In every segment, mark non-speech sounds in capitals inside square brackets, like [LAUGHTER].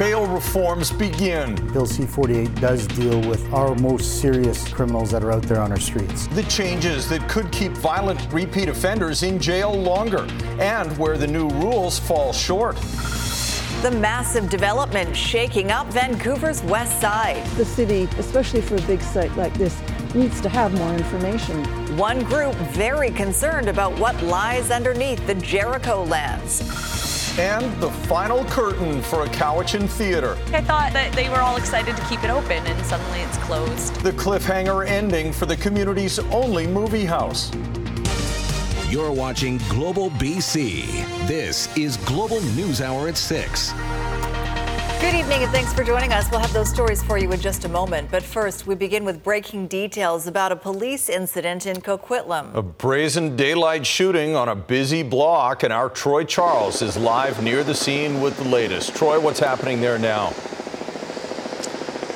bail reforms begin. Bill C 48 does deal with our most serious criminals that are out there on our streets. The changes that could keep violent repeat offenders in jail longer, and where the new rules fall short. The massive development shaking up Vancouver's west side. The city, especially for a big site like this, needs to have more information. One group very concerned about what lies underneath the Jericho lands. And the final curtain for a Cowichan theater. I thought that they were all excited to keep it open, and suddenly it's closed. The cliffhanger ending for the community's only movie house. You're watching Global BC. This is Global News Hour at 6. Good evening and thanks for joining us. We'll have those stories for you in just a moment. But first, we begin with breaking details about a police incident in Coquitlam. A brazen daylight shooting on a busy block, and our Troy Charles is live near the scene with the latest. Troy, what's happening there now?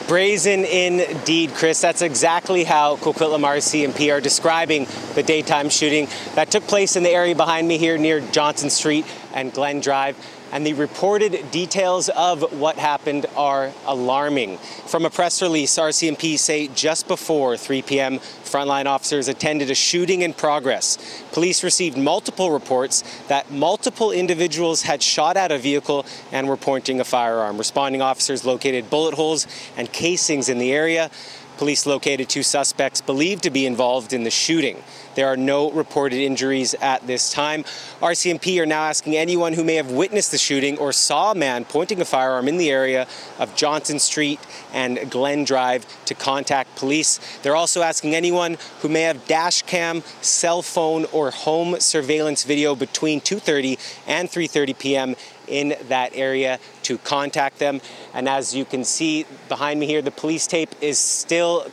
Brazen indeed, Chris. That's exactly how Coquitlam RCMP are describing the daytime shooting that took place in the area behind me here near Johnson Street and Glen Drive and the reported details of what happened are alarming. From a press release, RCMP say just before 3 p.m., frontline officers attended a shooting in progress. Police received multiple reports that multiple individuals had shot at a vehicle and were pointing a firearm. Responding officers located bullet holes and casings in the area. Police located two suspects believed to be involved in the shooting. There are no reported injuries at this time. RCMP are now asking anyone who may have witnessed the shooting or saw a man pointing a firearm in the area of Johnson Street and Glen Drive to contact police. They're also asking anyone who may have dash cam, cell phone, or home surveillance video between 2:30 and 3:30 p.m. in that area to contact them. And as you can see behind me here, the police tape is still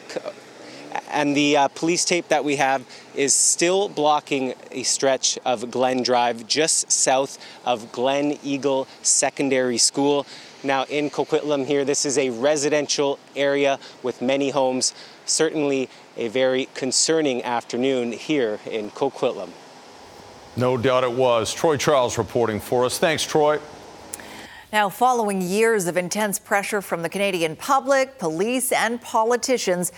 and the uh, police tape that we have is still blocking a stretch of Glen Drive just south of Gleneagle Secondary School. Now, in Coquitlam here, this is a residential area with many homes. Certainly a very concerning afternoon here in Coquitlam. No doubt it was. Troy Charles reporting for us. Thanks, Troy. Now, following years of intense pressure from the Canadian public, police, and politicians,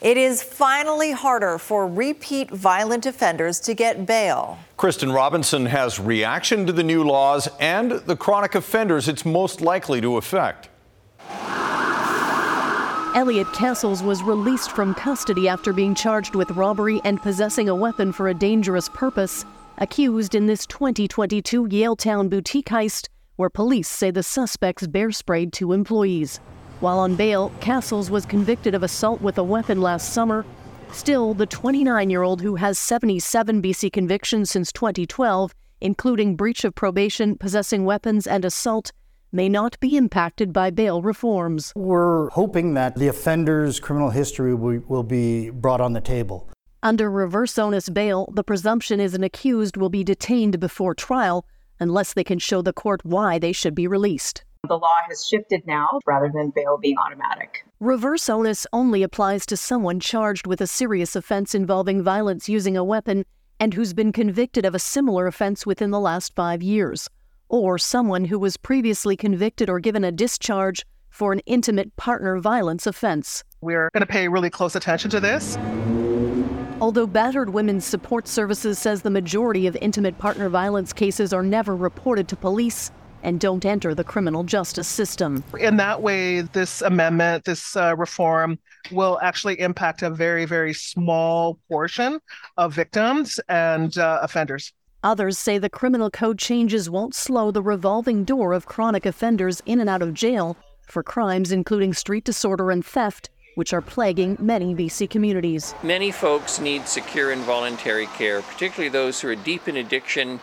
it is finally harder for repeat violent offenders to get bail. Kristen Robinson has reaction to the new laws and the chronic offenders it's most likely to affect. Elliot Castles was released from custody after being charged with robbery and possessing a weapon for a dangerous purpose, accused in this 2022 Yaletown boutique heist, where police say the suspects bear sprayed two employees. While on bail, Castles was convicted of assault with a weapon last summer. Still, the 29 year old who has 77 BC convictions since 2012, including breach of probation, possessing weapons, and assault, may not be impacted by bail reforms. We're hoping that the offender's criminal history will be brought on the table. Under reverse onus bail, the presumption is an accused will be detained before trial unless they can show the court why they should be released. The law has shifted now rather than bail being automatic. Reverse onus only applies to someone charged with a serious offense involving violence using a weapon and who's been convicted of a similar offense within the last five years, or someone who was previously convicted or given a discharge for an intimate partner violence offense. We're going to pay really close attention to this. Although Battered Women's Support Services says the majority of intimate partner violence cases are never reported to police, and don't enter the criminal justice system. In that way, this amendment, this uh, reform, will actually impact a very, very small portion of victims and uh, offenders. Others say the criminal code changes won't slow the revolving door of chronic offenders in and out of jail for crimes including street disorder and theft, which are plaguing many BC communities. Many folks need secure and voluntary care, particularly those who are deep in addiction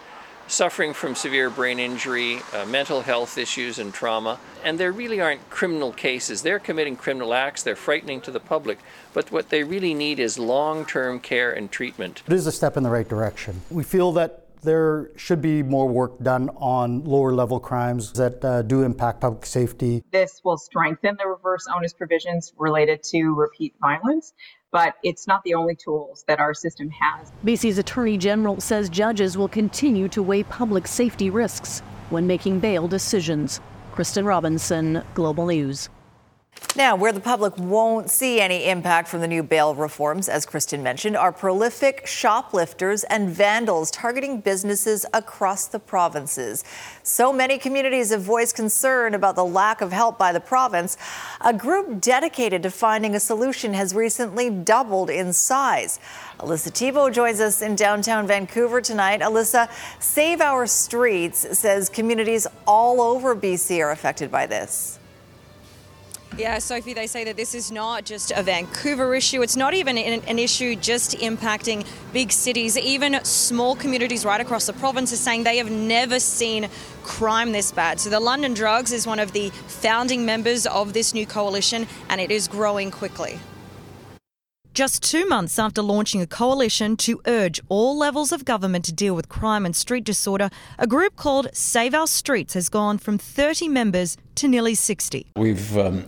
suffering from severe brain injury, uh, mental health issues, and trauma. And there really aren't criminal cases. They're committing criminal acts, they're frightening to the public, but what they really need is long term care and treatment. It is a step in the right direction. We feel that there should be more work done on lower level crimes that uh, do impact public safety. This will strengthen the reverse onus provisions related to repeat violence but it's not the only tools that our system has. BC's Attorney General says judges will continue to weigh public safety risks when making bail decisions. Kristen Robinson, Global News. Now, where the public won't see any impact from the new bail reforms, as Kristen mentioned, are prolific shoplifters and vandals targeting businesses across the provinces. So many communities have voiced concern about the lack of help by the province. A group dedicated to finding a solution has recently doubled in size. Alyssa Thibault joins us in downtown Vancouver tonight. Alyssa, Save Our Streets says communities all over BC are affected by this. Yeah, Sophie, they say that this is not just a Vancouver issue. It's not even an, issue just impacting big cities. Even small communities right across the province are saying they have never seen crime this bad. So the London Drugs is one of the founding members of this new coalition, and it is growing quickly. Just two months after launching a coalition to urge all levels of government to deal with crime and street disorder, a group called Save Our Streets has gone from 30 members to nearly 60. We've um,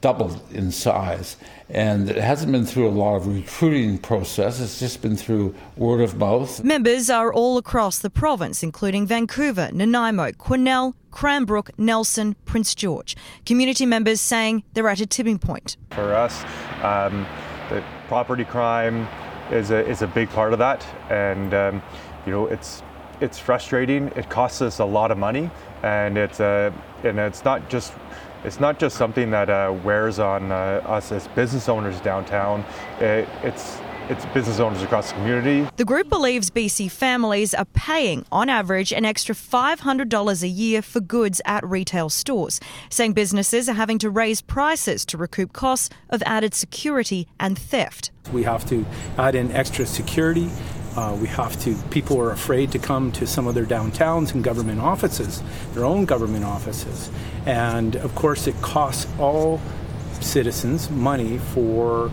doubled in size, and it hasn't been through a lot of recruiting process. It's just been through word of mouth. Members are all across the province, including Vancouver, Nanaimo, Quesnel, Cranbrook, Nelson, Prince George. Community members saying they're at a tipping point. For us, um, the property crime is a, is a big part of that. And, um, you know, it's, it's frustrating. It costs us a lot of money. And it's, uh, and it's not just it's not just something that uh, wears on uh, us as business owners downtown. It, it's it's business owners across the community. The group believes BC families are paying, on average, an extra $500 a year for goods at retail stores, saying businesses are having to raise prices to recoup costs of added security and theft. We have to add in extra security. Uh, we have to, people are afraid to come to some of their downtowns and government offices, their own government offices. And of course, it costs all citizens money for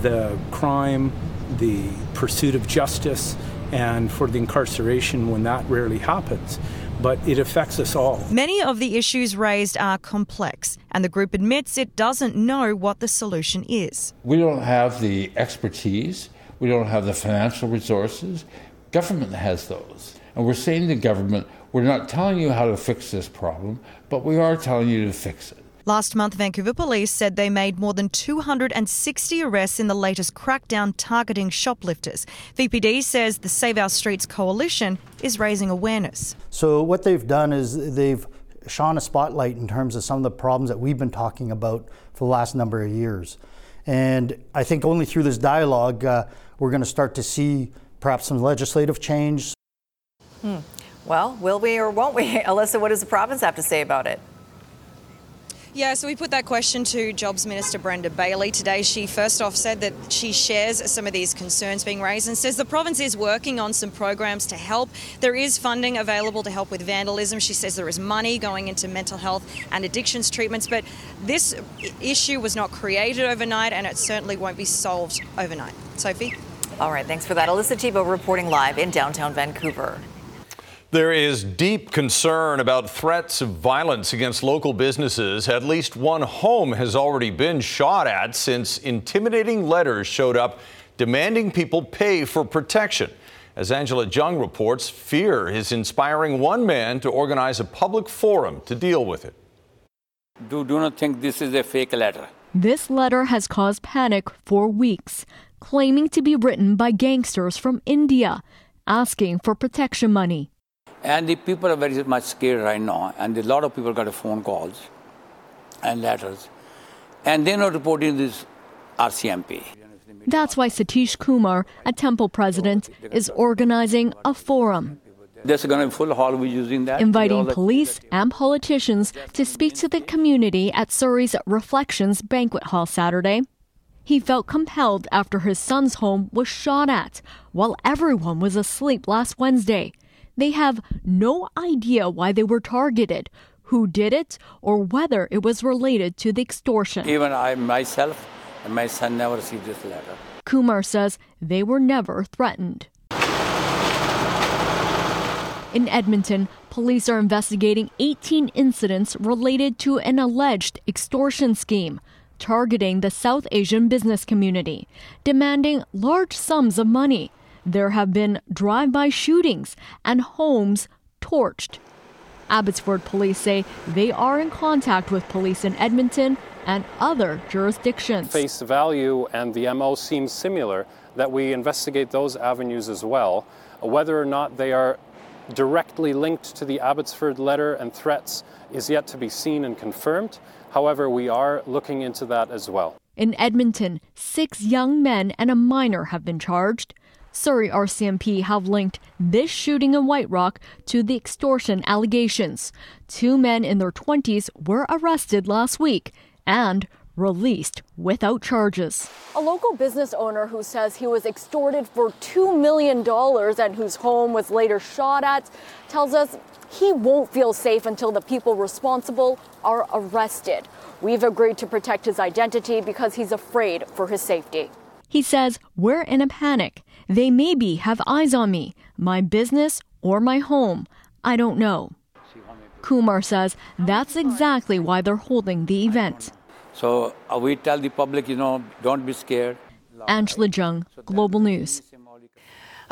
the crime, the pursuit of justice and for the incarceration when that rarely happens. But it affects us all. Many of the issues raised are complex, and the group admits it doesn't know what the solution is. We don't have the expertise, we don't have the financial resources. Government has those. And we're saying to government, we're not telling you how to fix this problem, but we are telling you to fix it. Last month, Vancouver police said they made more than 260 arrests in the latest crackdown targeting shoplifters. VPD says the Save Our Streets coalition is raising awareness. So, what they've done is they've shone a spotlight in terms of some of the problems that we've been talking about for the last number of years. And I think only through this dialogue, uh, we're going to start to see perhaps some legislative change. Hmm. Well, will we or won't we? [LAUGHS] Alyssa, what does the province have to say about it? Yeah, so we put that question to Jobs Minister Brenda Bailey today. She first off said that she shares some of these concerns being raised and says the province is working on some programs to help. There is funding available to help with vandalism. She says there is money going into mental health and addictions treatments, but this issue was not created overnight and it certainly won't be solved overnight. Sophie? All right, thanks for that. Alyssa Thibault reporting live in downtown Vancouver. There is deep concern about threats of violence against local businesses. At least one home has already been shot at since intimidating letters showed up demanding people pay for protection. As Angela Jung reports, fear is inspiring one man to organize a public forum to deal with it. Do, do not think this is a fake letter. This letter has caused panic for weeks, claiming to be written by gangsters from India, asking for protection money. And the people are very much scared right now, and a lot of people got phone calls and letters, and they're not reporting this RCMP. That's why Satish Kumar, a temple president, is organizing a forum. There's going to be full hall we're using that. Inviting police and politicians to speak to the community at Surrey's Reflections Banquet Hall Saturday. He felt compelled after his son's home was shot at while everyone was asleep last Wednesday. They have no idea why they were targeted, who did it, or whether it was related to the extortion. Even I myself and my son never received this letter. Kumar says they were never threatened. In Edmonton, police are investigating 18 incidents related to an alleged extortion scheme targeting the South Asian business community, demanding large sums of money there have been drive by shootings and homes torched. Abbotsford police say they are in contact with police in Edmonton and other jurisdictions. Face value and the MO seem similar, that we investigate those avenues as well. Whether or not they are directly linked to the Abbotsford letter and threats is yet to be seen and confirmed. However, we are looking into that as well. In Edmonton, six young men and a minor have been charged. Surrey RCMP have linked this shooting in White Rock to the extortion allegations. Two men in their 20s were arrested last week and released without charges. A local business owner who says he was extorted for $2 million and whose home was later shot at tells us he won't feel safe until the people responsible are arrested. We've agreed to protect his identity because he's afraid for his safety. He says, We're in a panic. They maybe have eyes on me, my business, or my home. I don't know. Kumar says that's exactly why they're holding the event. So uh, we tell the public, you know, don't be scared. Angela Jung, Global News.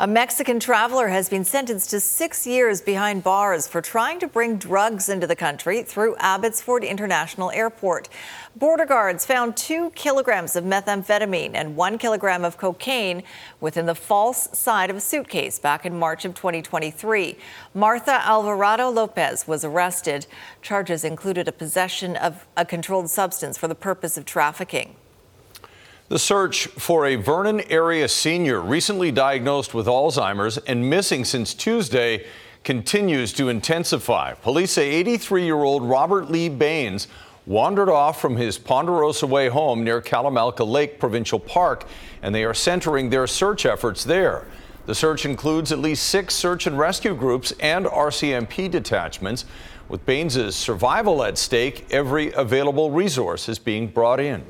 A Mexican traveler has been sentenced to six years behind bars for trying to bring drugs into the country through Abbotsford International Airport. Border guards found two kilograms of methamphetamine and one kilogram of cocaine within the false side of a suitcase back in March of 2023. Martha Alvarado Lopez was arrested. Charges included a possession of a controlled substance for the purpose of trafficking. The search for a Vernon area senior recently diagnosed with Alzheimer's and missing since Tuesday continues to intensify. Police say 83 year old Robert Lee Baines wandered off from his Ponderosa Way home near Kalamalka Lake Provincial Park, and they are centering their search efforts there. The search includes at least six search and rescue groups and RCMP detachments. With Baines's survival at stake, every available resource is being brought in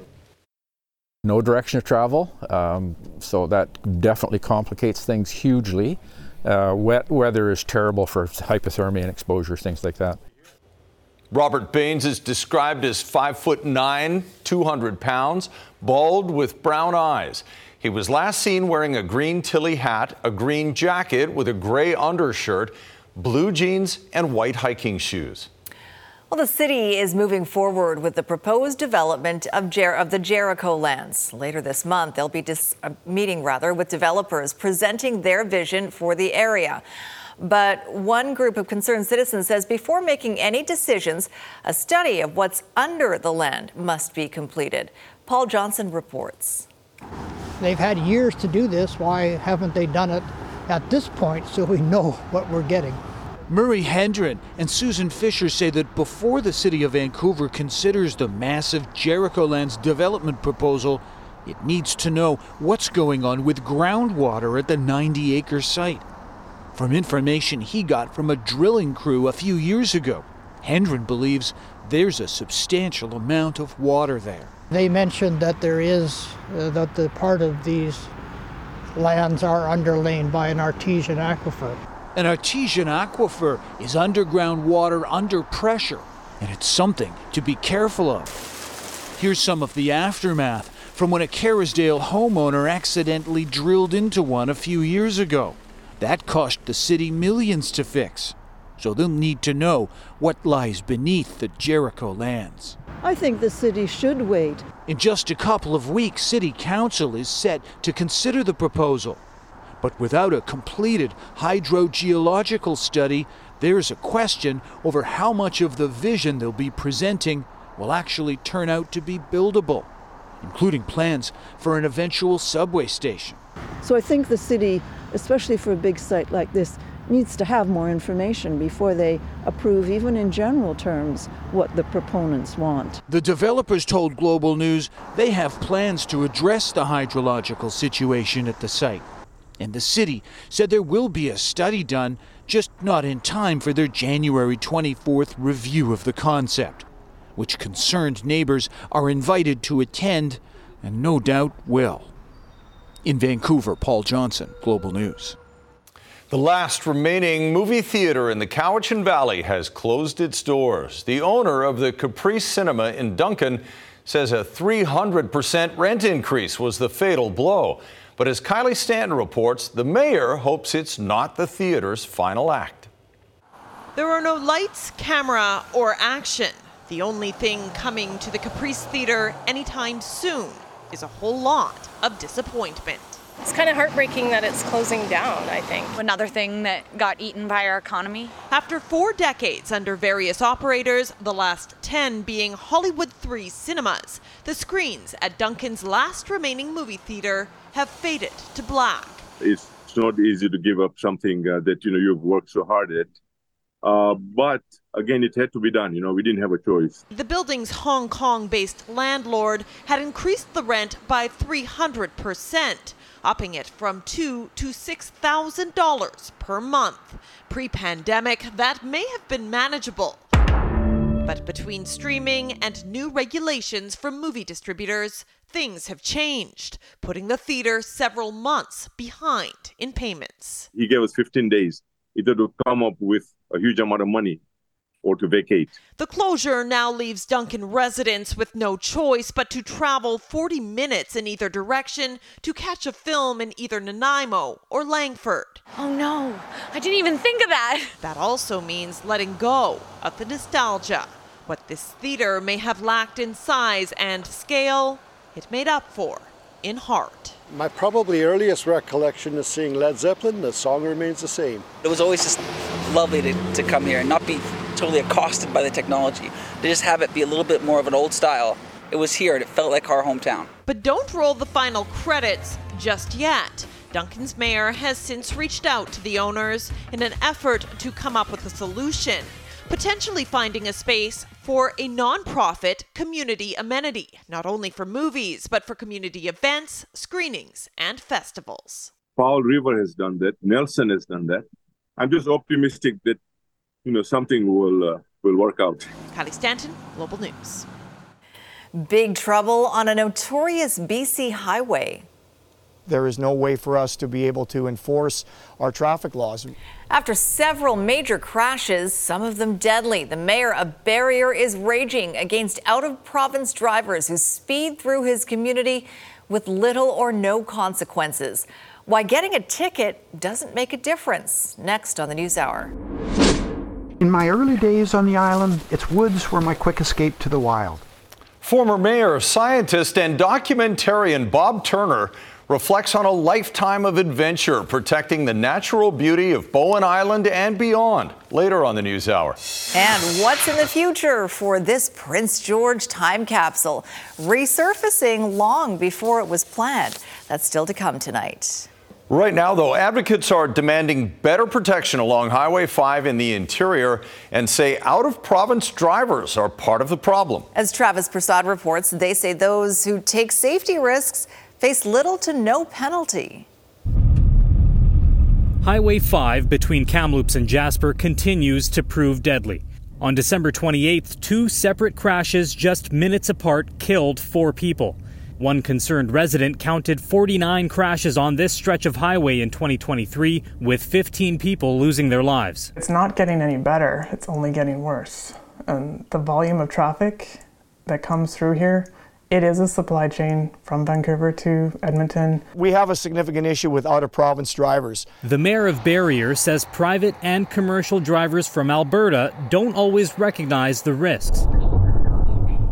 no direction of travel, um, so that definitely complicates things hugely. Uh, wet weather is terrible for hypothermia and exposures, things like that. Robert Baines is described as five foot nine, 200 pounds, bald with brown eyes. He was last seen wearing a green Tilley hat, a green jacket with a gray undershirt, blue jeans, and white hiking shoes. Well, the city is moving forward with the proposed development of, Jer- of the Jericho lands. Later this month, they'll be dis- uh, meeting rather with developers presenting their vision for the area. But one group of concerned citizens says before making any decisions, a study of what's under the land must be completed. Paul Johnson reports. They've had years to do this. Why haven't they done it at this point so we know what we're getting? Murray Hendren and Susan Fisher say that before the city of Vancouver considers the massive Jericho Lands development proposal, it needs to know what's going on with groundwater at the 90 acre site. From information he got from a drilling crew a few years ago, Hendren believes there's a substantial amount of water there. They mentioned that there is, uh, that the part of these lands are underlain by an artesian aquifer. An artesian aquifer is underground water under pressure, and it's something to be careful of. Here's some of the aftermath from when a Kerrisdale homeowner accidentally drilled into one a few years ago. That cost the city millions to fix. So they'll need to know what lies beneath the Jericho lands. I think the city should wait. In just a couple of weeks, City Council is set to consider the proposal. But without a completed hydrogeological study, there's a question over how much of the vision they'll be presenting will actually turn out to be buildable, including plans for an eventual subway station. So I think the city, especially for a big site like this, needs to have more information before they approve, even in general terms, what the proponents want. The developers told Global News they have plans to address the hydrological situation at the site and the city said there will be a study done, just not in time for their January 24th review of the concept, which concerned neighbors are invited to attend and no doubt will. In Vancouver, Paul Johnson, Global News. The last remaining movie theater in the Cowichan Valley has closed its doors. The owner of the Caprice Cinema in Duncan says a 300% rent increase was the fatal blow. But as Kylie Stanton reports, the mayor hopes it's not the theater's final act. There are no lights, camera, or action. The only thing coming to the Caprice Theater anytime soon is a whole lot of disappointment. It's kind of heartbreaking that it's closing down, I think. Another thing that got eaten by our economy. After four decades under various operators, the last 10 being Hollywood 3 cinemas, the screens at Duncan's last remaining movie theater have faded to black. It's not easy to give up something uh, that you know you've worked so hard at. Uh, but again, it had to be done. You know, we didn't have a choice. The building's Hong Kong based landlord had increased the rent by 300%, upping it from two to $6,000 per month. Pre pandemic, that may have been manageable. But between streaming and new regulations from movie distributors, things have changed, putting the theater several months behind in payments. He gave us 15 days either to come up with a huge amount of money or to vacate. The closure now leaves Duncan residents with no choice but to travel 40 minutes in either direction to catch a film in either Nanaimo or Langford. Oh no, I didn't even think of that. [LAUGHS] That also means letting go of the nostalgia. What this theater may have lacked in size and scale, it made up for in heart. My probably earliest recollection is seeing Led Zeppelin. The song remains the same. It was always just lovely to, to come here and not be totally accosted by the technology, to just have it be a little bit more of an old style. It was here and it felt like our hometown. But don't roll the final credits just yet. Duncan's mayor has since reached out to the owners in an effort to come up with a solution, potentially finding a space for a nonprofit community amenity, not only for movies, but for community events, screenings, and festivals. Powell River has done that. Nelson has done that. I'm just optimistic that you know something will uh, will work out. Kylie Stanton, Global News. Big trouble on a notorious BC highway. There is no way for us to be able to enforce our traffic laws. After several major crashes, some of them deadly, the mayor of Barriere is raging against out of province drivers who speed through his community with little or no consequences. Why getting a ticket doesn't make a difference. Next on the News Hour. In my early days on the island, its woods were my quick escape to the wild. Former mayor, scientist, and documentarian Bob Turner reflects on a lifetime of adventure protecting the natural beauty of Bowen Island and beyond. Later on the News Hour. And what's in the future for this Prince George time capsule? Resurfacing long before it was planned. That's still to come tonight. Right now, though, advocates are demanding better protection along Highway 5 in the interior and say out of province drivers are part of the problem. As Travis Prasad reports, they say those who take safety risks face little to no penalty. Highway 5 between Kamloops and Jasper continues to prove deadly. On December 28th, two separate crashes just minutes apart killed four people. One concerned resident counted 49 crashes on this stretch of highway in 2023, with 15 people losing their lives. It's not getting any better, it's only getting worse. And the volume of traffic that comes through here it is a supply chain from Vancouver to Edmonton. We have a significant issue with out of province drivers. The mayor of Barriere says private and commercial drivers from Alberta don't always recognize the risks.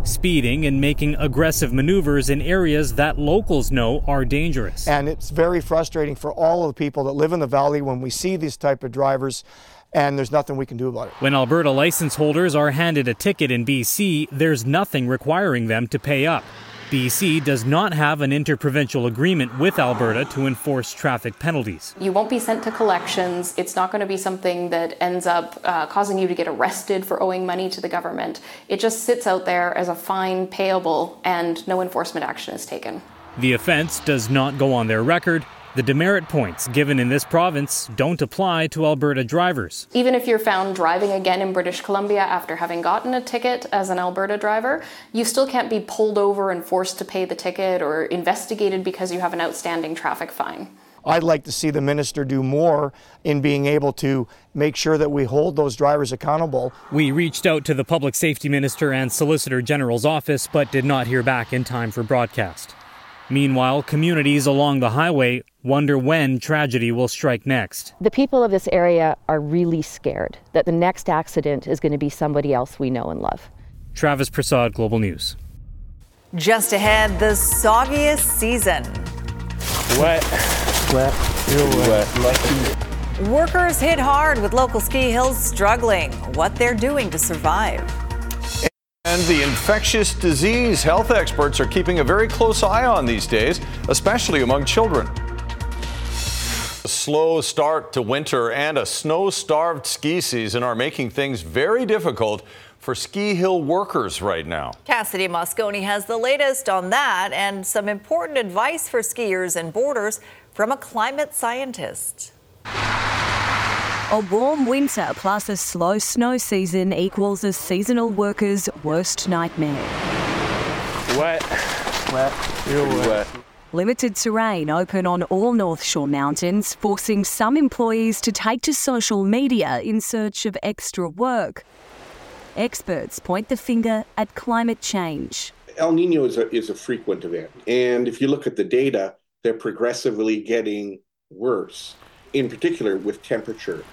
Speeding and making aggressive maneuvers in areas that locals know are dangerous. And it's very frustrating for all of the people that live in the valley when we see these type of drivers and there's nothing we can do about it. When Alberta license holders are handed a ticket in BC, there's nothing requiring them to pay up. BC does not have an interprovincial agreement with Alberta to enforce traffic penalties. You won't be sent to collections. It's not going to be something that ends up uh, causing you to get arrested for owing money to the government. It just sits out there as a fine payable and no enforcement action is taken. The offense does not go on their record, the demerit points given in this province don't apply to Alberta drivers. Even if you're found driving again in British Columbia after having gotten a ticket as an Alberta driver, you still can't be pulled over and forced to pay the ticket or investigated because you have an outstanding traffic fine. I'd like to see the minister do more in being able to make sure that we hold those drivers accountable. We reached out to the Public Safety Minister and Solicitor General's office but did not hear back in time for broadcast. Meanwhile, communities along the highway wonder when tragedy will strike next. The people of this area are really scared that the next accident is going to be somebody else we know and love. Travis Prasad, Global News. Just ahead, the soggiest season. Wet. Wet. Real wet. Lucky. Workers hit hard with local ski hills struggling. What they're doing to survive. And the infectious disease health experts are keeping a very close eye on these days, especially among children. A slow start to winter and a snow starved ski season are making things very difficult for ski hill workers right now. Cassidy Mosconi has the latest on that and some important advice for skiers and boarders from a climate scientist. A warm winter plus a slow snow season equals a seasonal worker's worst nightmare. Wet. Wet. Real wet. wet. Limited terrain open on all North Shore mountains, forcing some employees to take to social media in search of extra work. Experts point the finger at climate change. El Nino is a, is a frequent event. And if you look at the data, they're progressively getting worse, in particular with temperature.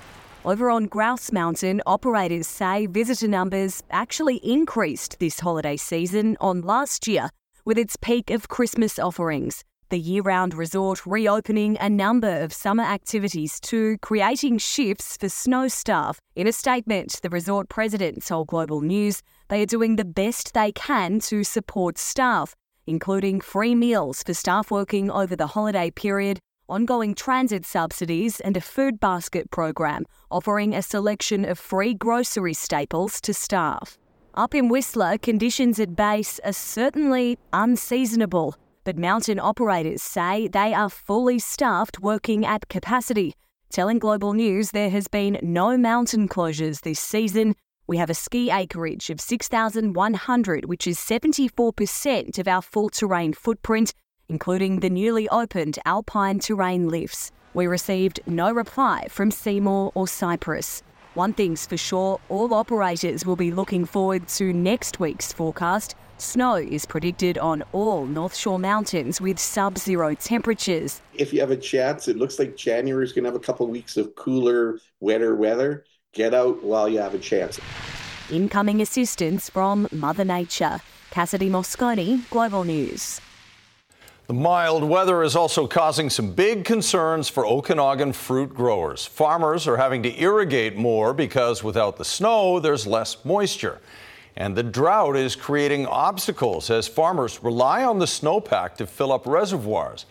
Over on Grouse Mountain, operators say visitor numbers actually increased this holiday season on last year with its peak of Christmas offerings. The year round resort reopening a number of summer activities too, creating shifts for snow staff. In a statement, the resort president told Global News they are doing the best they can to support staff, including free meals for staff working over the holiday period, ongoing transit subsidies, and a food basket program offering a selection of free grocery staples to staff. Up in Whistler, conditions at base are certainly unseasonable, but mountain operators say they are fully staffed working at capacity. Telling Global News there has been no mountain closures this season. We have a ski acreage of 6,100, which is 74% of our full terrain footprint, including the newly opened alpine terrain lifts. We received no reply from Seymour or Cypress. One thing's for sure, all operators will be looking forward to next week's forecast. Snow is predicted on all North Shore mountains with sub zero temperatures. If you have a chance, it looks like January is going to have a couple of weeks of cooler, wetter weather. Get out while you have a chance. Incoming assistance from Mother Nature. Cassidy Mosconi, Global News. The mild weather is also causing some big concerns for Okanagan fruit growers. Farmers are having to irrigate more because without the snow, there's less moisture. And the drought is creating obstacles as farmers rely on the snowpack to fill up reservoirs.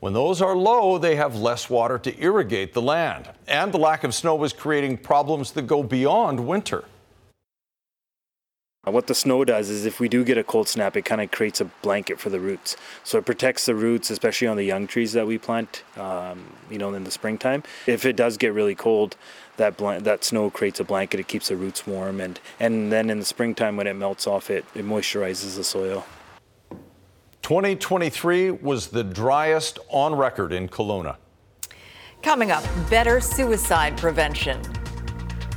When those are low, they have less water to irrigate the land. And the lack of snow is creating problems that go beyond winter. What the snow does is if we do get a cold snap, it kind of creates a blanket for the roots. So it protects the roots, especially on the young trees that we plant, um, you know, in the springtime. If it does get really cold, that bl- that snow creates a blanket. It keeps the roots warm, and and then in the springtime when it melts off, it it moisturizes the soil. 2023 was the driest on record in Kelowna. Coming up, better suicide prevention.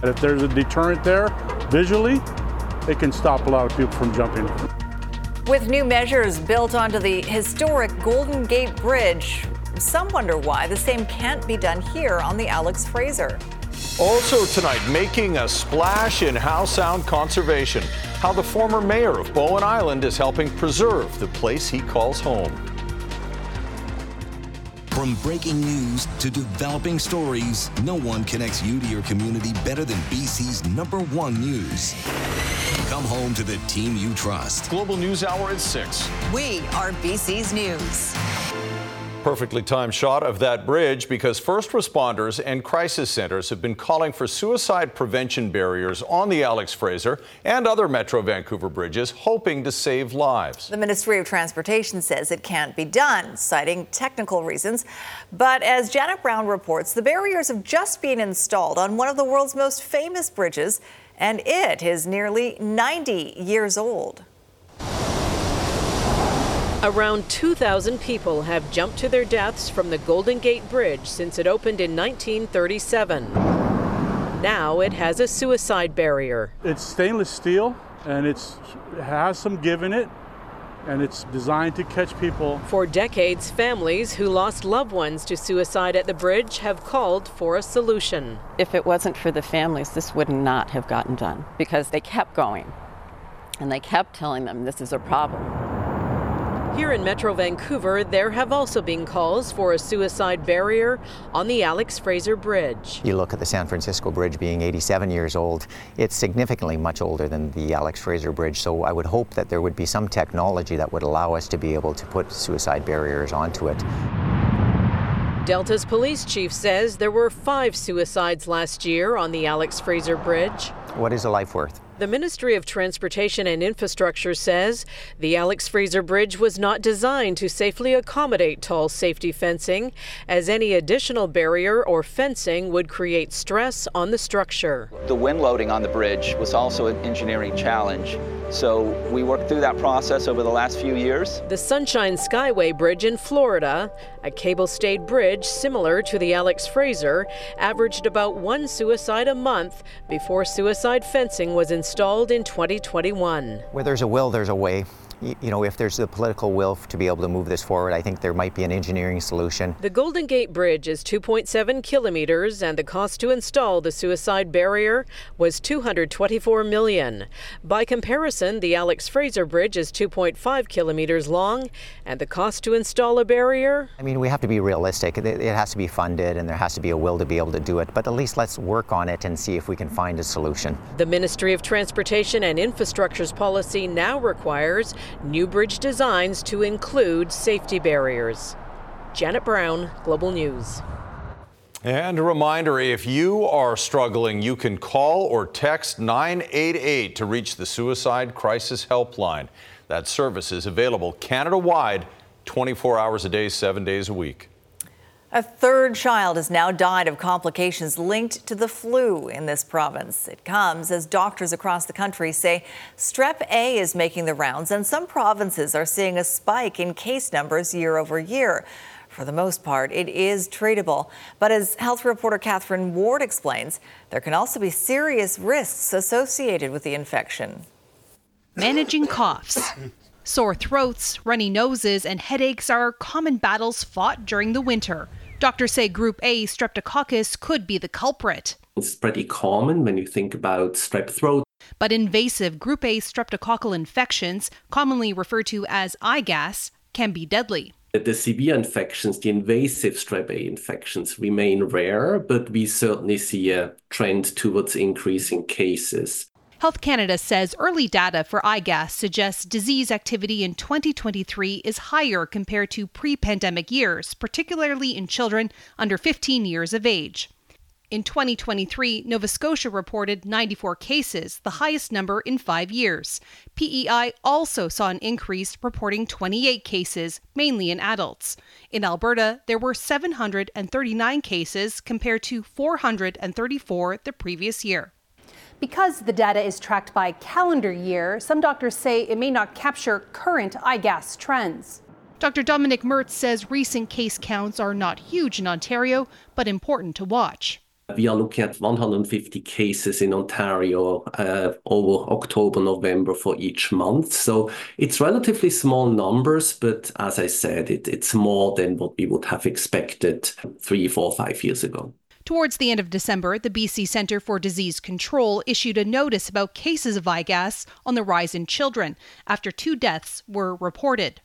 If there's a deterrent there visually, it can stop a lot of people from jumping. With new measures built onto the historic Golden Gate Bridge, some wonder why the same can't be done here on the Alex Fraser. Also tonight, making a splash in Howe Sound conservation. How the former mayor of Bowen Island is helping preserve the place he calls home. From breaking news to developing stories, no one connects you to your community better than BC's number one news. Come home to the team you trust. Global News Hour at 6. We are BC's News. Perfectly timed shot of that bridge because first responders and crisis centers have been calling for suicide prevention barriers on the Alex Fraser and other Metro Vancouver bridges, hoping to save lives. The Ministry of Transportation says it can't be done, citing technical reasons. But as Janet Brown reports, the barriers have just been installed on one of the world's most famous bridges, and it is nearly 90 years old. Around 2,000 people have jumped to their deaths from the Golden Gate Bridge since it opened in 1937. Now it has a suicide barrier. It's stainless steel and it's, it has some give in it. And it's designed to catch people. For decades, families who lost loved ones to suicide at the bridge have called for a solution. If it wasn't for the families, this would not have gotten done because they kept going and they kept telling them this is a problem. Here in Metro Vancouver, there have also been calls for a suicide barrier on the Alex Fraser Bridge. You look at the San Francisco Bridge being 87 years old, it's significantly much older than the Alex Fraser Bridge, so I would hope that there would be some technology that would allow us to be able to put suicide barriers onto it. Delta's police chief says there were five suicides last year on the Alex Fraser Bridge. What is a life worth? The Ministry of Transportation and Infrastructure says the Alex Fraser Bridge was not designed to safely accommodate tall safety fencing, as any additional barrier or fencing would create stress on the structure. The wind loading on the bridge was also an engineering challenge. So we worked through that process over the last few years. The Sunshine Skyway Bridge in Florida, a cable stayed bridge similar to the Alex Fraser, averaged about one suicide a month before suicide fencing was installed in 2021. Where there's a will, there's a way you know, if there's the political will to be able to move this forward, I think there might be an engineering solution. The Golden Gate Bridge is 2.7 kilometers, and the cost to install the suicide barrier was 224 million. By comparison, the Alex Fraser Bridge is 2.5 kilometers long, and the cost to install a barrier. I mean, we have to be realistic. It has to be funded, and there has to be a will to be able to do it. But at least let's work on it and see if we can find a solution. The Ministry of Transportation and Infrastructure's policy now requires new bridge designs to include safety barriers. Janet Brown, Global News. And a reminder if you are struggling, you can call or text 988 to reach the Suicide Crisis Helpline. That service is available Canada wide 24 hours a day, seven days a week. A third child has now died of complications linked to the flu in this province. It comes as doctors across the country say strep A is making the rounds, and some provinces are seeing a spike in case numbers year over year. For the most part, it is treatable. But as health reporter Catherine Ward explains, there can also be serious risks associated with the infection. Managing coughs. Sore throats, runny noses, and headaches are common battles fought during the winter. Doctors say group A streptococcus could be the culprit. It's pretty common when you think about strep throat. But invasive group A streptococcal infections, commonly referred to as IGAS, can be deadly. The severe infections, the invasive strep A infections, remain rare, but we certainly see a trend towards increasing cases. Health Canada says early data for IGAS suggests disease activity in 2023 is higher compared to pre pandemic years, particularly in children under 15 years of age. In 2023, Nova Scotia reported 94 cases, the highest number in five years. PEI also saw an increase, reporting 28 cases, mainly in adults. In Alberta, there were 739 cases compared to 434 the previous year. Because the data is tracked by calendar year, some doctors say it may not capture current IGAS trends. Dr. Dominik Mertz says recent case counts are not huge in Ontario, but important to watch. We are looking at 150 cases in Ontario uh, over October, November for each month. So it's relatively small numbers, but as I said, it, it's more than what we would have expected three, four, five years ago. Towards the end of December, the BC Centre for Disease Control issued a notice about cases of IGAS on the rise in children after two deaths were reported.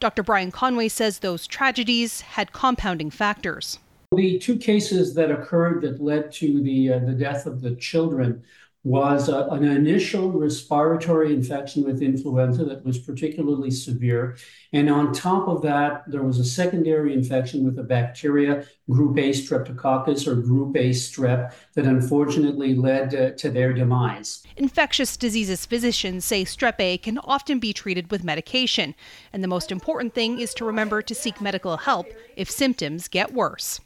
Dr. Brian Conway says those tragedies had compounding factors. The two cases that occurred that led to the, uh, the death of the children was uh, an initial respiratory infection with influenza that was particularly severe. And on top of that, there was a secondary infection with a bacteria, group A streptococcus or group A strep, that unfortunately led to their demise. Infectious diseases physicians say strep A can often be treated with medication. And the most important thing is to remember to seek medical help if symptoms get worse.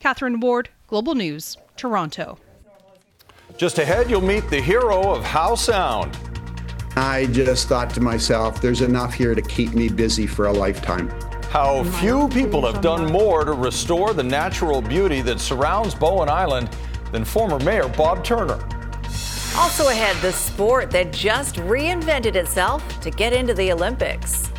Catherine Ward, Global News, Toronto. Just ahead, you'll meet the hero of Howe Sound. I just thought to myself, there's enough here to keep me busy for a lifetime. How few people have done more to restore the natural beauty that surrounds Bowen Island than former Mayor Bob Turner. Also ahead, the sport that just reinvented itself to get into the Olympics.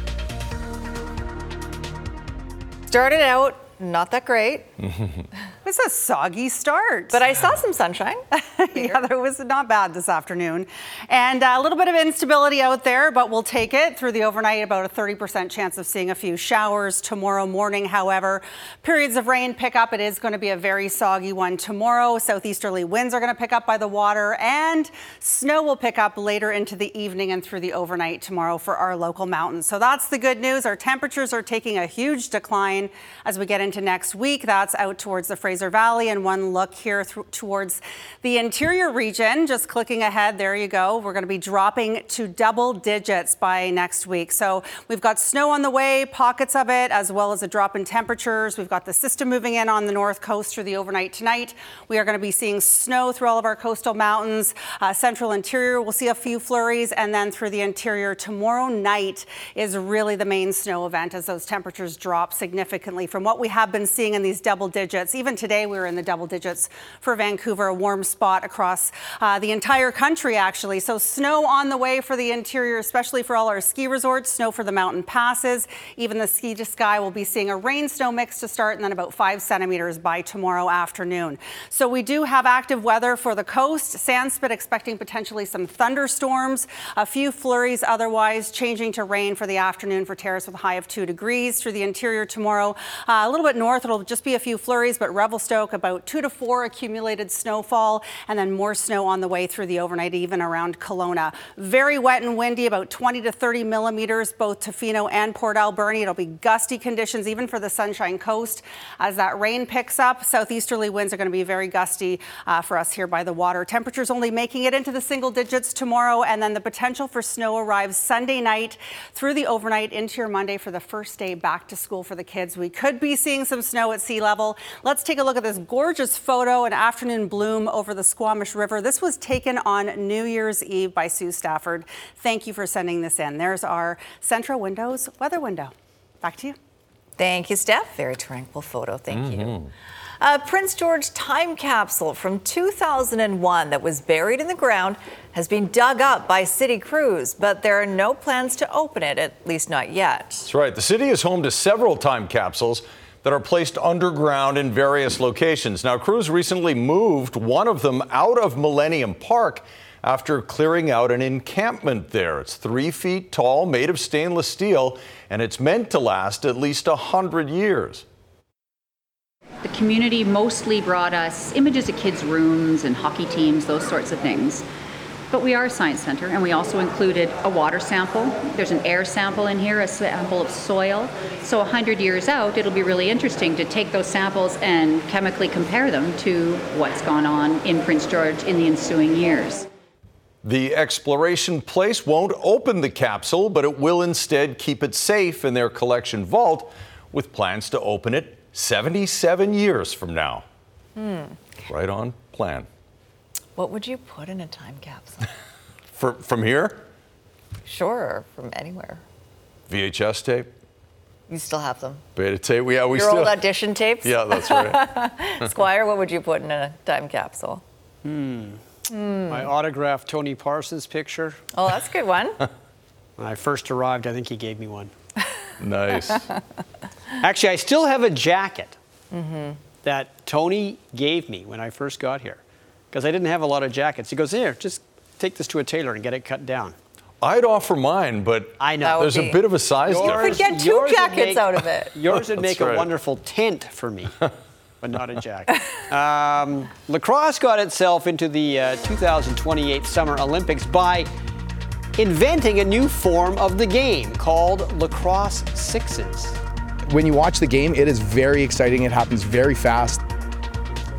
Started out not that great. [LAUGHS] it was a soggy start. But I saw some sunshine. [LAUGHS] yeah, there was not bad this afternoon. And a little bit of instability out there, but we'll take it through the overnight. About a 30% chance of seeing a few showers tomorrow morning. However, periods of rain pick up. It is going to be a very soggy one tomorrow. Southeasterly winds are going to pick up by the water, and snow will pick up later into the evening and through the overnight tomorrow for our local mountains. So that's the good news. Our temperatures are taking a huge decline as we get into next week. That's out towards the Fraser Valley and one look here th- towards the interior region. Just clicking ahead, there you go. We're going to be dropping to double digits by next week. So we've got snow on the way, pockets of it, as well as a drop in temperatures. We've got the system moving in on the north coast through the overnight tonight. We are going to be seeing snow through all of our coastal mountains. Uh, central interior, we'll see a few flurries, and then through the interior tomorrow night is really the main snow event as those temperatures drop significantly from what we have been seeing in these double digits. Even we were in the double digits for Vancouver, a warm spot across uh, the entire country, actually. So, snow on the way for the interior, especially for all our ski resorts, snow for the mountain passes. Even the ski to sky will be seeing a rain snow mix to start and then about five centimeters by tomorrow afternoon. So, we do have active weather for the coast. Sandspit expecting potentially some thunderstorms, a few flurries otherwise, changing to rain for the afternoon for Terrace with a high of two degrees. Through the interior tomorrow, uh, a little bit north, it'll just be a few flurries, but Revelstoke about two to four accumulated snowfall, and then more snow on the way through the overnight, even around Kelowna. Very wet and windy, about 20 to 30 millimeters, both Tofino and Port Alberni. It'll be gusty conditions, even for the Sunshine Coast, as that rain picks up. Southeasterly winds are going to be very gusty uh, for us here by the water. Temperatures only making it into the single digits tomorrow, and then the potential for snow arrives Sunday night through the overnight into your Monday for the first day back to school for the kids. We could be seeing some snow at sea level. Let's take a look at this gorgeous photo, an afternoon bloom over the Squamish River. This was taken on New Year's Eve by Sue Stafford. Thank you for sending this in. There's our Centra Windows weather window. Back to you. Thank you, Steph. Very tranquil photo. Thank mm-hmm. you. A Prince George time capsule from 2001 that was buried in the ground has been dug up by City Crews, but there are no plans to open it, at least not yet. That's right. The city is home to several time capsules that are placed underground in various locations. Now, Crews recently moved one of them out of Millennium Park after clearing out an encampment there. It's three feet tall, made of stainless steel, and it's meant to last at least 100 years. The community mostly brought us images of kids' rooms and hockey teams, those sorts of things. But we are a science center, and we also included a water sample. There's an air sample in here, a sample of soil. So 100 years out, it'll be really interesting to take those samples and chemically compare them to what's gone on in Prince George in the ensuing years. The exploration place won't open the capsule, but it will instead keep it safe in their collection vault with plans to open it 77 years from now. Hmm. Right on plan. What would you put in a time capsule? [LAUGHS] For, from here? Sure, from anywhere. VHS tape? You still have them. Beta tape? Yeah, we Your still. old audition tapes? [LAUGHS] Yeah, that's right. [LAUGHS] Squire, what would you put in a time capsule? Hmm. Mm. My autographed Tony Parsons picture. Oh, that's a good one. when I first arrived, I think he gave me one. nice. Actually, I still have a jacket mm-hmm. that Tony gave me when I first got here because I didn't have a lot of jackets. He goes, Here, just take this to a tailor and get it cut down. I'd offer mine, but I know there's be, a bit of a size you difference. You could get two jackets make, out of it. [LAUGHS] Yours would make right. a wonderful tent for me, [LAUGHS] but not a jacket. Um, lacrosse got itself into the uh, 2028 Summer Olympics by inventing a new form of the game called lacrosse sixes. When you watch the game, it is very exciting. It happens very fast.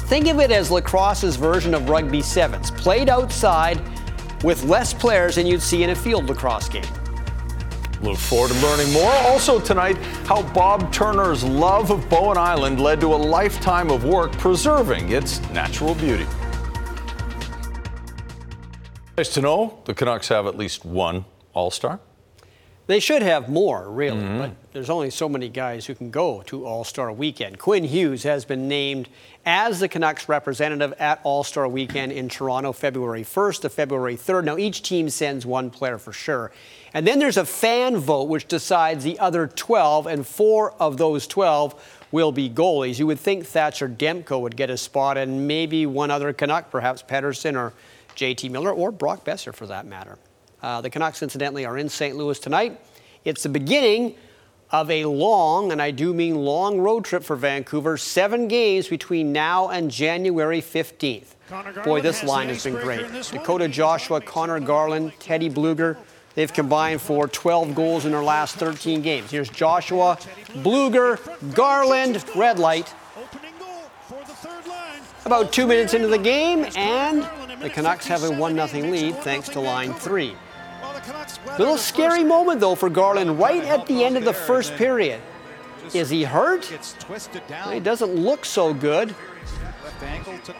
Think of it as lacrosse's version of rugby sevens, played outside with less players than you'd see in a field lacrosse game. Look forward to learning more. Also tonight, how Bob Turner's love of Bowen Island led to a lifetime of work preserving its natural beauty. Nice to know the Canucks have at least one All-Star. They should have more, really, mm-hmm. but there's only so many guys who can go to All Star Weekend. Quinn Hughes has been named as the Canucks representative at All Star Weekend in Toronto, February 1st to February 3rd. Now, each team sends one player for sure. And then there's a fan vote which decides the other 12, and four of those 12 will be goalies. You would think Thatcher Demko would get a spot, and maybe one other Canuck, perhaps Pettersson or JT Miller, or Brock Boeser for that matter. Uh, the Canucks, incidentally, are in St. Louis tonight. It's the beginning of a long, and I do mean long, road trip for Vancouver. Seven games between now and January 15th. Boy, this line has been great. Dakota Joshua, Conor Garland, Teddy Blueger. They've combined for 12 goals in their last 13 games. Here's Joshua, Blueger, Garland, red light. About two minutes into the game, and the Canucks have a 1 0 lead thanks to line three. Little scary moment, though, for Garland right at the end of the first period. Is he hurt? He doesn't look so good.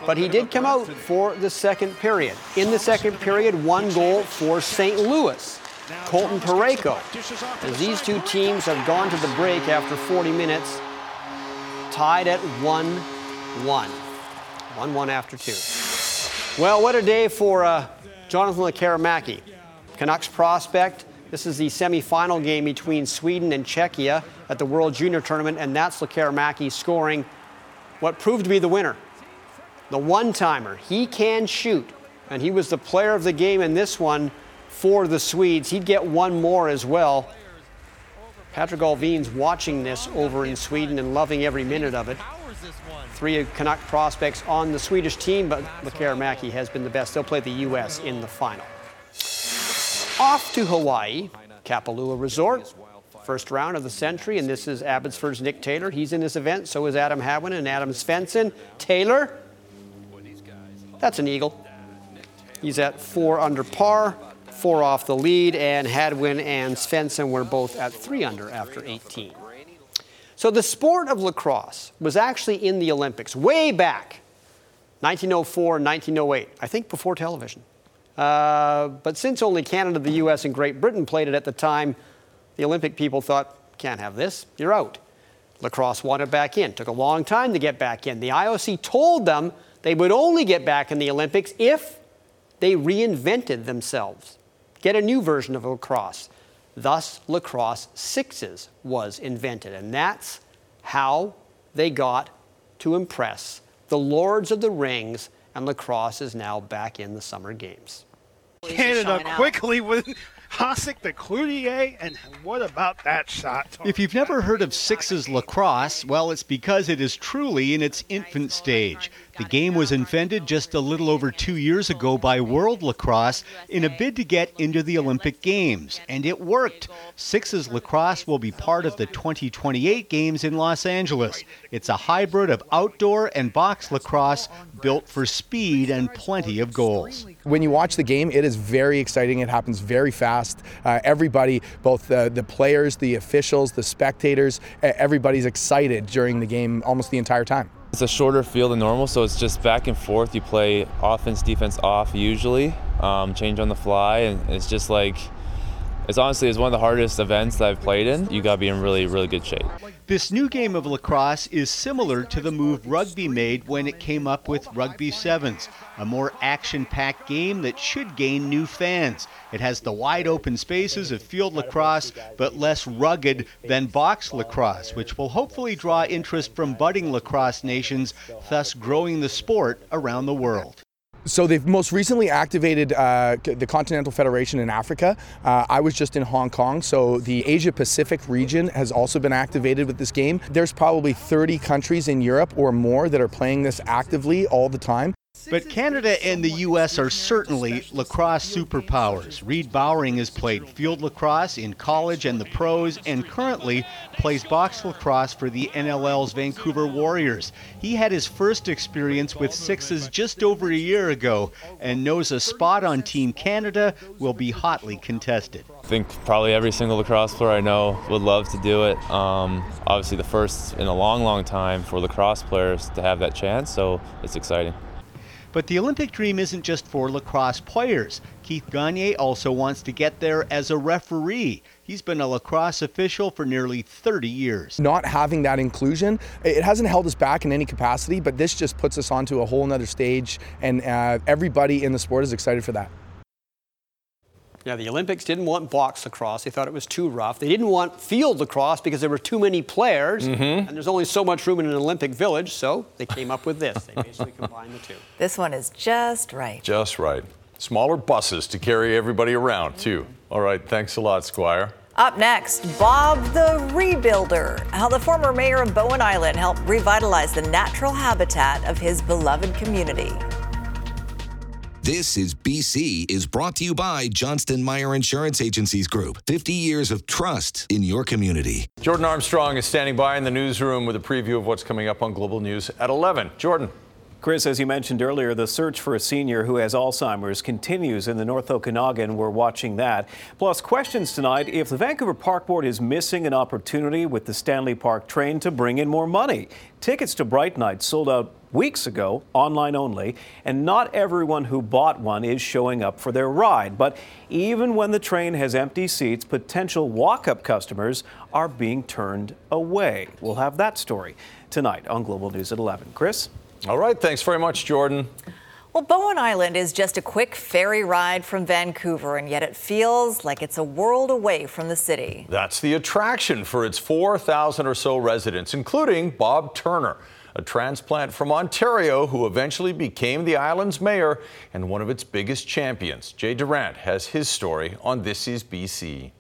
But he did come out for the second period. In the second period, one goal for St. Louis. Colton Parayko. As these two teams have gone to the break after 40 minutes, tied at 1 1. 1 1 after two. Well, what a day for uh, Jonathan Lekkerimäki. Canucks prospect. This is the semifinal game between Sweden and Czechia at the World Junior Tournament, and that's Lekkerimäki scoring what proved to be the winner. The one timer. He can shoot, and he was the player of the game in this one for the Swedes. He'd get one more as well. Patrik Allvin's watching this over in Sweden and loving every minute of it. Three Canuck prospects on the Swedish team, but Lekkerimäki has been the best. They'll play the U.S. in the final. Off to Hawaii, Kapalua Resort. First round of the Sentry, and this is Abbotsford's Nick Taylor. He's in this event, so is Adam Hadwin and Adam Svensson. Taylor, that's an eagle. He's at four under par, four off the lead, and Hadwin and Svensson were both at three under after 18. So the sport of lacrosse was actually in the Olympics way back, 1904, 1908, I think before television. Uh, but since only Canada, the US, and Great Britain played it at the time, the Olympic people thought, can't have this, you're out. Lacrosse wanted back in. Took a long time to get back in. The IOC told them they would only get back in the Olympics if they reinvented themselves, get a new version of lacrosse. Thus, lacrosse sixes was invented, and that's how they got to impress the lords of the rings, and lacrosse is now back in the summer games. Canada quickly with Hasek the Cloutier, and what about that shot? If you've never heard of Sixes lacrosse, well, it's because it is truly in its infant stage. The game was invented just a little over two years ago by World Lacrosse in a bid to get into the Olympic Games, and it worked. Sixes lacrosse will be part of the 2028 Games in Los Angeles. It's a hybrid of outdoor and box lacrosse built for speed and plenty of goals. When you watch the game, it is very exciting. It happens very fast. Uh, everybody, both the, the players, the officials, the spectators, everybody's excited during the game almost the entire time. It's a shorter field than normal, so it's just back and forth. You play offense, defense off usually, um, change on the fly, and it's just like it's honestly it's one of the hardest events that I've played in. You gotta be in really, really good shape. This new game of lacrosse is similar to the move rugby made when it came up with Rugby Sevens, a more action packed game that should gain new fans. It has the wide open spaces of field lacrosse, but less rugged than box lacrosse, which will hopefully draw interest from budding lacrosse nations, thus growing the sport around the world. So they've most recently activated uh, the Continental Federation in Africa. Uh, I was just in Hong Kong, so the Asia Pacific region has also been activated with this game. There's probably 30 countries in Europe or more that are playing this actively all the time. But Canada and the U.S. are certainly lacrosse superpowers. Reid Bowering has played field lacrosse in college and the pros, and currently plays box lacrosse for the NLL's Vancouver Warriors. He had his first experience with sixes just over a year ago and knows a spot on Team Canada will be hotly contested. I think probably every single lacrosse player I know would love to do it. Um, obviously, the first in a long, long time for lacrosse players to have that chance, so it's exciting. But the Olympic dream isn't just for lacrosse players. Keith Gagne also wants to get there as a referee. He's been a lacrosse official for nearly 30 years. Not having that inclusion, it hasn't held us back in any capacity, but this just puts us onto a whole nother stage, and uh, everybody in the sport is excited for that. Yeah, the Olympics didn't want box lacrosse. They thought it was too rough. They didn't want field lacrosse because there were too many players, Mm-hmm. and there's only so much room in an Olympic village, so they came up with this. They basically [LAUGHS] combined the two. This one is just right. Just right. Smaller buses to carry everybody around, too. All right, thanks a lot, Squire. Up next, Bob the Rebuilder. How the former mayor of Bowen Island helped revitalize the natural habitat of his beloved community. This is BC is brought to you by Johnston Meier Insurance Agencies Group. 50 years of trust in your community. Jordan Armstrong is standing by in the newsroom with a preview of what's coming up on Global News at 11. Jordan. Chris, as you mentioned earlier, the search for a senior who has Alzheimer's continues in the North Okanagan. We're watching that. Plus, questions tonight if the Vancouver Park Board is missing an opportunity with the Stanley Park train to bring in more money. Tickets to Bright Night sold out weeks ago, online only, and not everyone who bought one is showing up for their ride. But even when the train has empty seats, potential walk up customers are being turned away. We'll have that story tonight on Global News at 11. Chris? All right, thanks very much, Jordan. Well, Bowen Island is just a quick ferry ride from Vancouver, and yet it feels like it's a world away from the city. That's the attraction for its 4,000 or so residents, including Bob Turner, a transplant from Ontario who eventually became the island's mayor and one of its biggest champions. Jay Durant has his story on This Is BC.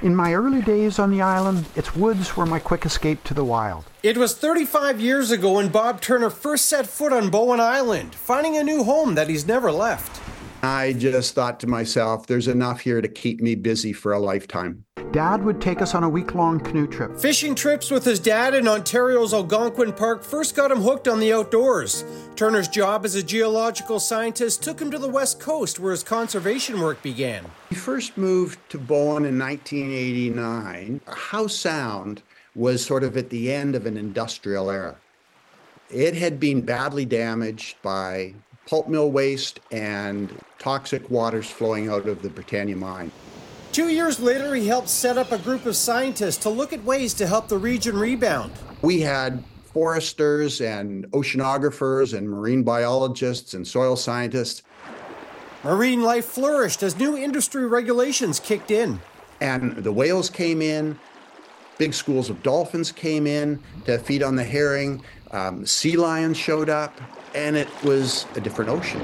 In my early days on the island, its woods were my quick escape to the wild. It was 35 years ago when Bob Turner first set foot on Bowen Island, finding a new home that he's never left. I just thought to myself, there's enough here to keep me busy for a lifetime. Dad would take us on a week long canoe trip. Fishing trips with his dad in Ontario's Algonquin Park first got him hooked on the outdoors. Turner's job as a geological scientist took him to the west coast where his conservation work began. He first moved to Bowen in 1989. Howe Sound was sort of at the end of an industrial era. It had been badly damaged by pulp mill waste and toxic waters flowing out of the Britannia mine. Two years later, he helped set up a group of scientists to look at ways to help the region rebound. We had foresters and oceanographers and marine biologists and soil scientists. Marine life flourished as new industry regulations kicked in. And the whales came in, big schools of dolphins came in to feed on the herring, um, sea lions showed up, and it was a different ocean.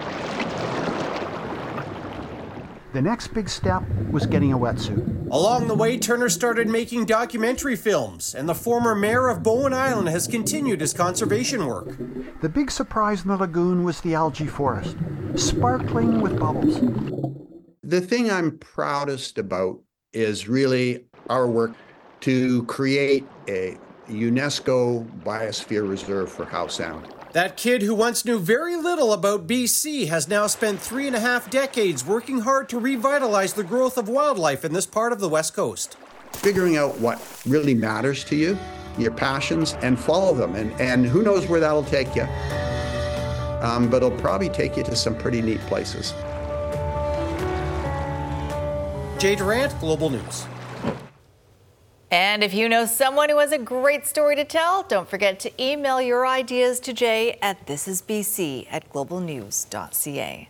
The next big step was getting a wetsuit. Along the way, Turner started making documentary films, and the former mayor of Bowen Island has continued his conservation work. The big surprise in the lagoon was the algae forest, sparkling with bubbles. The thing I'm proudest about is really our work to create a UNESCO Biosphere Reserve for Howe Sound. That kid who once knew very little about BC has now spent three and a half decades working hard to revitalize the growth of wildlife in this part of the West Coast. Figuring out what really matters to you, your passions, and follow them. And, and who knows where that'll take you. Um, but it'll probably take you to some pretty neat places. Jay Durant, Global News. And if you know someone who has a great story to tell, don't forget to email your ideas to Jay at thisisbc at globalnews.ca.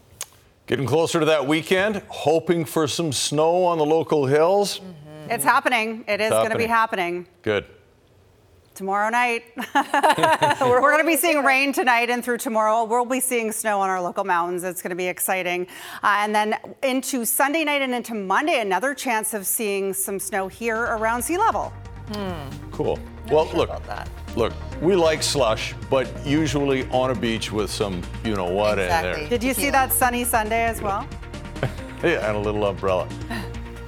Getting closer to that weekend, hoping for some snow on the local hills. It's happening. It is going to be happening Good. Tomorrow night. [LAUGHS] We're going to be seeing rain tonight and through tomorrow. We'll be seeing snow on our local mountains. It's going to be exciting. Uh, and then into Sunday night and into Monday, another chance of seeing some snow here around sea level. Cool. Well, look, look, we like slush, but usually on a beach with some, you know what, in there. Did you see that sunny Sunday as well? [LAUGHS] Yeah, and a little umbrella.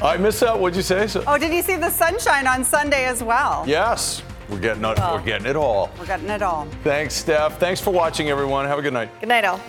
I missed that. What'd you say? So, Oh, did you see the sunshine on Sunday as well? yes, we're getting it. We're oh. getting it all. We're getting it all. Thanks, Steph. Thanks for watching, everyone. Have a good night. Good night, all.